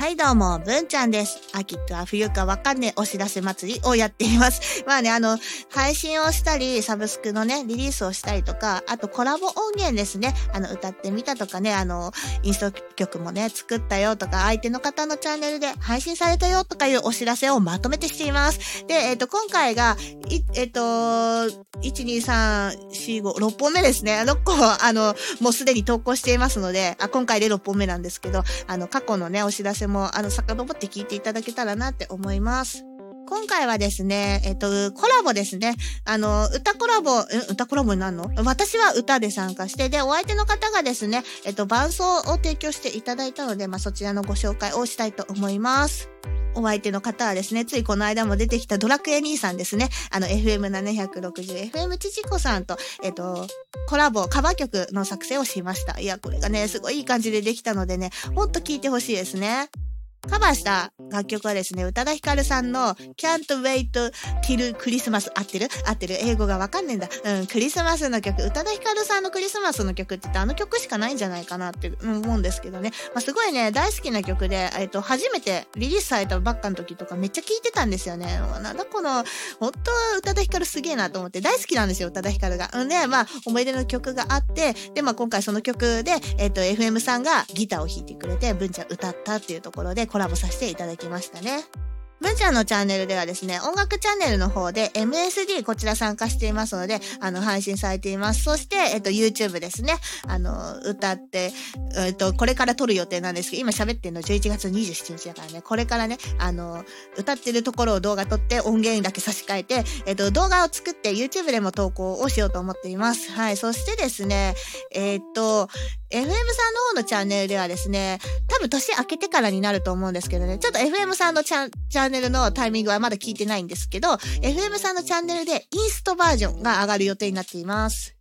はいどうも、文ちゃんです。秋か冬かわかんねえお知らせ祭りをやっています。まあね、あの、配信をしたり、サブスクのね、リリースをしたりとか、あとコラボ音源ですね。あの、歌ってみたとかね、あの、インスト曲もね、作ったよとか、相手の方のチャンネルで配信されたよとかいうお知らせをまとめてしています。で、えっ、と、今回が、えっ、と、1、2、3、4、5、6本目ですね。6個、あの、もうすでに投稿していますので、あ、今回で6本目なんですけど、あの、過去のね、お知らせも、あの、遡って聞いていただけたらなって思います。今回はですね、えっと、コラボですね。あの、歌コラボ、歌コラボになるの？私は歌で参加して、で、お相手の方がですね、えっと、伴奏を提供していただいたので、まあ、そちらのご紹介をしたいと思います。お相手の方はですね、ついこの間も出てきたドラクエ兄さんですね。あの、FM760、FM ちちこさんと、えっと、コラボ、カバー曲の作成をしました。いや、これがね、すごいいい感じでできたのでね、もっと聴いてほしいですね。カバーした楽曲はですね、宇多田ヒカルさんの Can't Wait Till Christmas 合ってる？合ってる？英語がわかんねえんだ。うん、クリスマスの曲、宇多田ヒカルさんのクリスマスの曲って言ってあの曲しかないんじゃないかなって思うんですけどね。まあ、すごいね、大好きな曲で、えっと、初めてリリースされたばっかの時とかめっちゃ聴いてたんですよね。なんだこの、本当宇多田ヒカルすげえなと思って大好きなんですよ、宇多田ヒカルが。うんで、まあ、思い出の曲があって、で、まあ、今回その曲で、えっと、FM さんがギターを弾いてくれて、文ちゃん歌ったっていうところでコラボさせていただきましたね。文ちゃんのチャンネルではですね、音楽チャンネルの方で MSD こちら参加していますので、あの、配信されています。そして、えっと、YouTube ですね。あの、歌って、えっと、これから撮る予定なんですけど、今喋ってるの11月27日だからね、これからね、あの、歌ってるところを動画撮って音源だけ差し替えて、えっと、動画を作って YouTube でも投稿をしようと思っています。はい。そしてですね、えっと、FM さんの方のチャンネルではですね、多分年明けてからになると思うんですけどね、ちょっと FM さんのチャンネルのタイミングはまだ聞いてないんですけど、FM さんのチャンネルでインストバージョンが上がる予定になっています。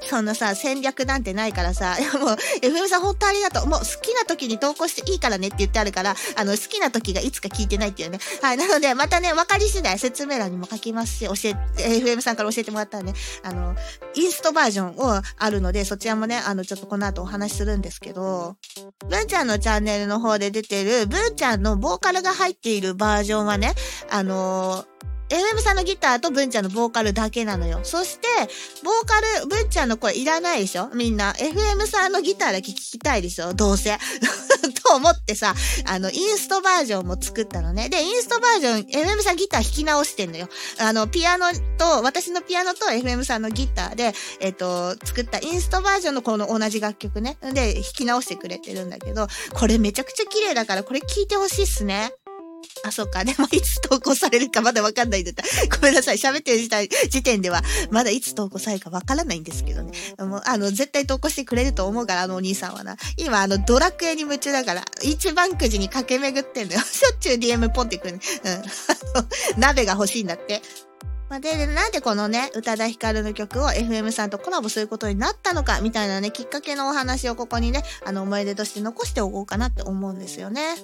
そんなさ、戦略なんてないからさ、もう、FM さん本当ありがとう。もう好きな時に投稿していいからねって言ってあるから、あの、好きな時がいつか聞いてないっていうね。はい。なので、またね、分かり次第説明欄にも書きますし、教え、FM さんから教えてもらったらね、あの、インストバージョンをあるので、そちらもね、あの、ちょっとこの後お話しするんですけど、文ちゃんのチャンネルの方で出てる、文ちゃんのボーカルが入っているバージョンはね、あの FM さんのギターと文ちゃんのボーカルだけなのよ。そして、ボーカル、文ちゃんの声いらないでしょ？みんな。FM さんのギターだけ聞きたいでしょ？どうせ。と思ってさ、あの、インストバージョンも作ったのね。で、インストバージョン、FM さんギター弾き直してんのよ。あの、ピアノと、私のピアノと FM さんのギターで、えっと、作ったインストバージョンのこの同じ楽曲ね。で、弾き直してくれてるんだけど、これめちゃくちゃ綺麗だから、これ聴いてほしいっすね。あ、そっか。でも、いつ投稿されるかまだわかんないんだった。ごめんなさい。喋ってる時点では、まだいつ投稿されるかわからないんですけどね。もう、あの、絶対投稿してくれると思うから、あのお兄さんはな。今、あの、ドラクエに夢中だから、一番くじに駆け巡ってんのよ。しょっちゅう DM ポンってくる、ね。うん。あの、鍋が欲しいんだって。まあ、でなんでこのね、宇多田ヒカルの曲を FM さんとコラボすることになったのか、みたいなね、きっかけのお話をここにね、あの、思い出として残しておこうかなって思うんですよね。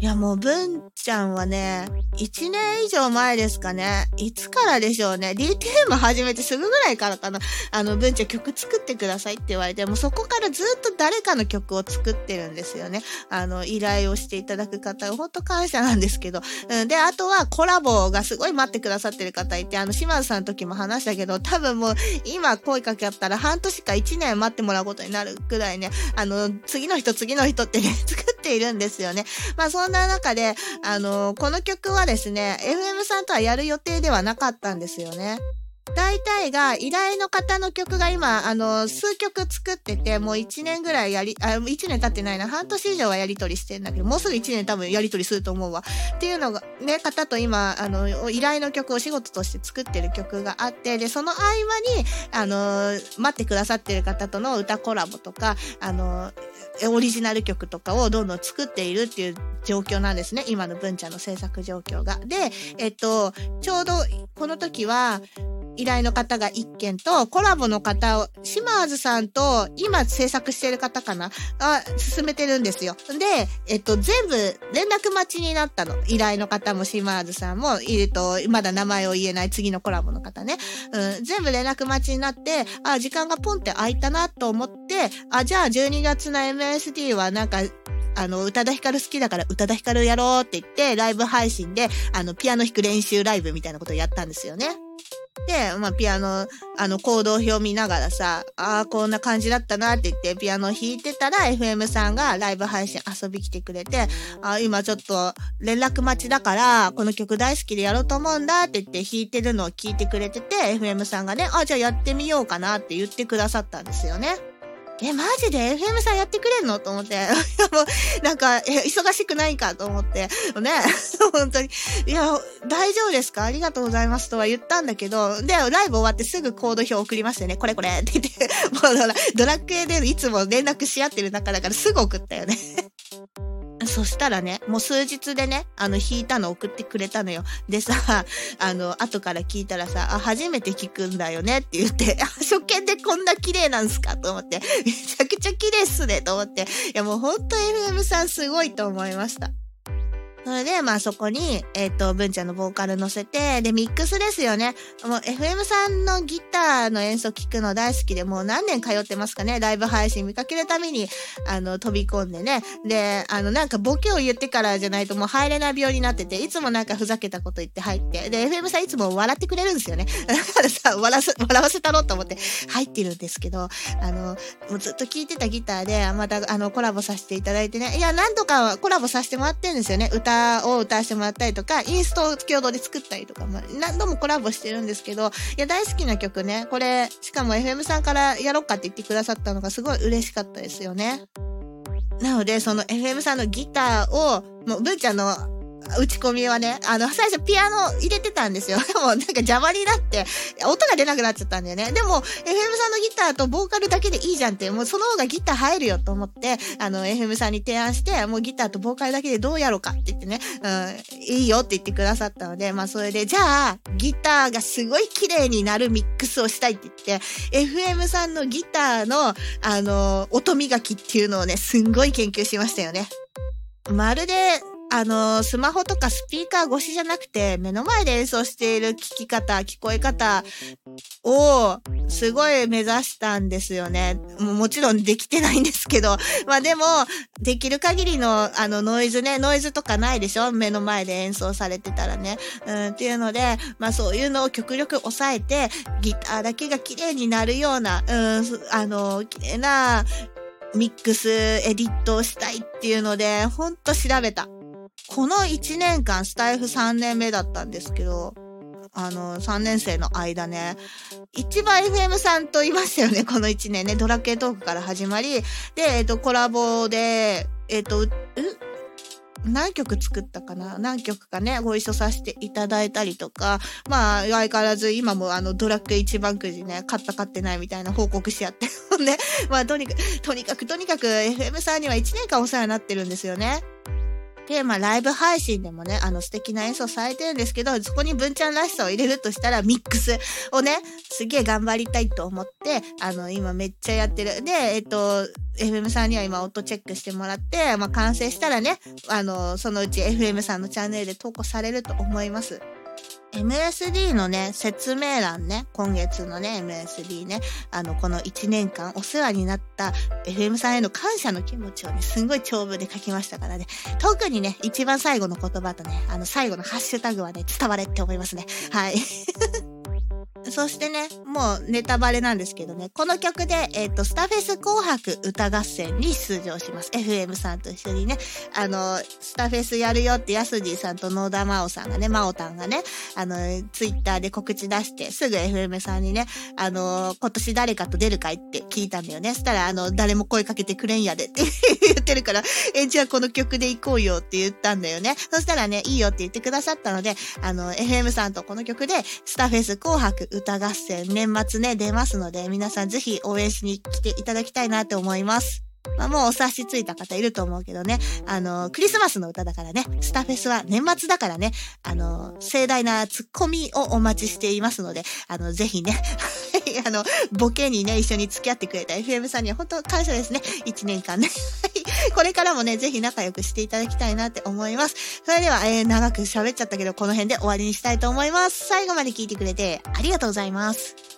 いやもう、文ちゃんはね、1年以上前ですかね。いつからでしょうね。DTM 始めてすぐぐらいからかな。あの、文ちゃん曲作ってくださいって言われて、もうそこからずっと誰かの曲を作ってるんですよね。あの、依頼をしていただく方が本当感謝なんですけど。うん、で、あとはコラボがすごい待ってくださってる方いて、あの、島津さんの時も話したけど、多分もう今声かけあったら半年か1年待ってもらうことになるくらいね、あの、次の人次の人ってね、作ってているんですよね。まあそんな中で、あの、この曲はですね、FM さんとはやる予定ではなかったんですよね。大体が依頼の方の曲が今、あの、数曲作ってて、もう1年ぐらいやり、あ、1年経ってないな、半年以上はやりとりしてんだけど、もうすぐ1年多分やりとりすると思うわ。っていうのが、ね、方と今、あの、依頼の曲を仕事として作ってる曲があって、で、その合間に、あの、待ってくださってる方との歌コラボとか、あの、オリジナル曲とかをどんどん作っているっていう状況なんですね。今の文ちゃんの制作状況が。で、えっと、ちょうどこの時は、依頼の方が1件と、コラボの方を、島津さんと、今制作してる方かな？あ、進めてるんですよ。で、えっと、全部連絡待ちになったの。依頼の方も島津さんも、えっと、まだ名前を言えない次のコラボの方ね。うん、全部連絡待ちになって、あ、時間がポンって空いたなと思って、あ、じゃあ12月の MSD はなんか、あの、宇多田ヒカル好きだから宇多田ヒカルやろうって言って、ライブ配信で、あの、ピアノ弾く練習ライブみたいなことをやったんですよね。で、まあ、ピアノ、あの、行動表見ながらさ、ああ、こんな感じだったなって言って、ピアノ弾いてたら、FM さんがライブ配信遊び来てくれて、ああ今ちょっと連絡待ちだから、この曲大好きでやろうと思うんだって言って弾いてるのを聞いてくれてて、FM さんがね、ああ、じゃあやってみようかなって言ってくださったんですよね。え、マジで？FM さんやってくれんの？と思って。もう、なんか、忙しくないかと思って。ね。本当に。いや、大丈夫ですか？ありがとうございますとは言ったんだけど、で、ライブ終わってすぐコード表送りましたよね。これこれって言って、もうドラッグ A でいつも連絡し合ってる中だからすぐ送ったよね。そしたらね、もう数日でね、あの、弾いたの送ってくれたのよ。でさ、あの、後から聞いたらさ、あ、初めて聞くんだよねって言って、初見でこんな綺麗なんすかと思って、めちゃくちゃ綺麗っすねと思って、いやもうほんと FM さんすごいと思いました。それで、まあそこに、えっ、ー、と、文ちゃんのボーカル乗せて、で、ミックスですよね。もう FM さんのギターの演奏聞くの大好きで、もう何年通ってますかね。ライブ配信見かけるために、あの、飛び込んでね。で、あの、なんかボケを言ってからじゃないともう入れない病になってて、いつもなんかふざけたこと言って入って。で、FM さんいつも笑ってくれるんですよね。だからさ、笑せ、笑わせたろうと思って入ってるんですけど、あの、もうずっと聴いてたギターで、また、あの、コラボさせていただいてね。いや、何度かコラボさせてもらってるんですよね。歌を歌わせてもらったりとか、インストを共同で作ったりとか、まあ、何度もコラボしてるんですけど、いや、大好きな曲ね、これ、しかも FM さんからやろっかって言ってくださったのがすごい嬉しかったですよね。なので、その FM さんのギターを、もう、ブーちゃんの打ち込みはね、あの、最初ピアノ入れてたんですよ。でもなんか邪魔になって、音が出なくなっちゃったんだよね。でも、FM さんのギターとボーカルだけでいいじゃんって、もうその方がギター入るよと思って、あの、FM さんに提案して、もうギターとボーカルだけでどうやろうかって言ってね、うん、いいよって言ってくださったので、まあそれで、じゃあ、ギターがすごい綺麗になるミックスをしたいって言って、FM さんのギターの、あの、音磨きっていうのをね、すんごい研究しましたよね。まるで、あの、スマホとかスピーカー越しじゃなくて、目の前で演奏している聞き方、聞こえ方を、すごい目指したんですよね。ももちろんできてないんですけど。まあでも、できる限りの、あの、ノイズね、ノイズとかないでしょ？目の前で演奏されてたらね。うん、っていうので、まあそういうのを極力抑えて、ギターだけが綺麗になるような、うん、あの、綺麗な、ミックスエディットをしたいっていうので、ほんと調べた。この1年間、スタイフ3年目だったんですけど、あの、3年生の間ね、一番 FM さんと言いましたよね、この1年ね。ドラケトークから始まり、で、えっ、と、コラボで、えっ、と、う、何曲作ったかな？何曲かね、ご一緒させていただいたりとか、まあ、相変わらず今もあの、ドラッグ一番くじね、買った買ってないみたいな報告し合ってね。まあ、とにかく、とにかく、とにかく、FM さんには1年間お世話になってるんですよね。で、まあ、ライブ配信でもね、あの、素敵な演奏されてるんですけど、そこに文ちゃんらしさを入れるとしたら、ミックスをね、すげえ頑張りたいと思って、あの、今めっちゃやってる。で、えっと、FM さんには今音チェックしてもらって、まあ、完成したらね、あの、そのうち FM さんのチャンネルで投稿されると思います。MSD のね、説明欄ね、今月のね、MSD ね、あの、この1年間お世話になった FM さんへの感謝の気持ちをね、すんごい長文で書きましたからね、特にね、一番最後の言葉とね、あの、最後のハッシュタグはね、伝われって思いますね。はい。そしてね、もうネタバレなんですけどね、この曲で、えっ、ー、と、スタフェス紅白歌合戦に出場します。FM さんと一緒にね、あの、スタフェスやるよってヤスジーさんと野田真央さんがね、真央たんがね、あの、ツイッターで告知出して、すぐ FM さんにね、あの、今年誰かと出るかいって聞いたんだよね。そしたら、あの、誰も声かけてくれんやでって 言ってるから、え、じゃあこの曲で行こうよって言ったんだよね。そしたらね、いいよって言ってくださったので、あの、FM さんとこの曲で、スタフェス紅白歌合戦年末ね、出ますので、皆さんぜひ応援しに来ていただきたいなって思います。まあ、もうお察しついた方いると思うけどね。あの、クリスマスの歌だからね。スタフェスは年末だからね。あの、盛大なツッコミをお待ちしていますので、あの、ぜひね。あの、ボケにね、一緒に付き合ってくれた FM さんには本当感謝ですね。1年間ね。これからもね、ぜひ仲良くしていただきたいなって思います。それでは、えー、長く喋っちゃったけど、この辺で終わりにしたいと思います。最後まで聞いてくれてありがとうございます。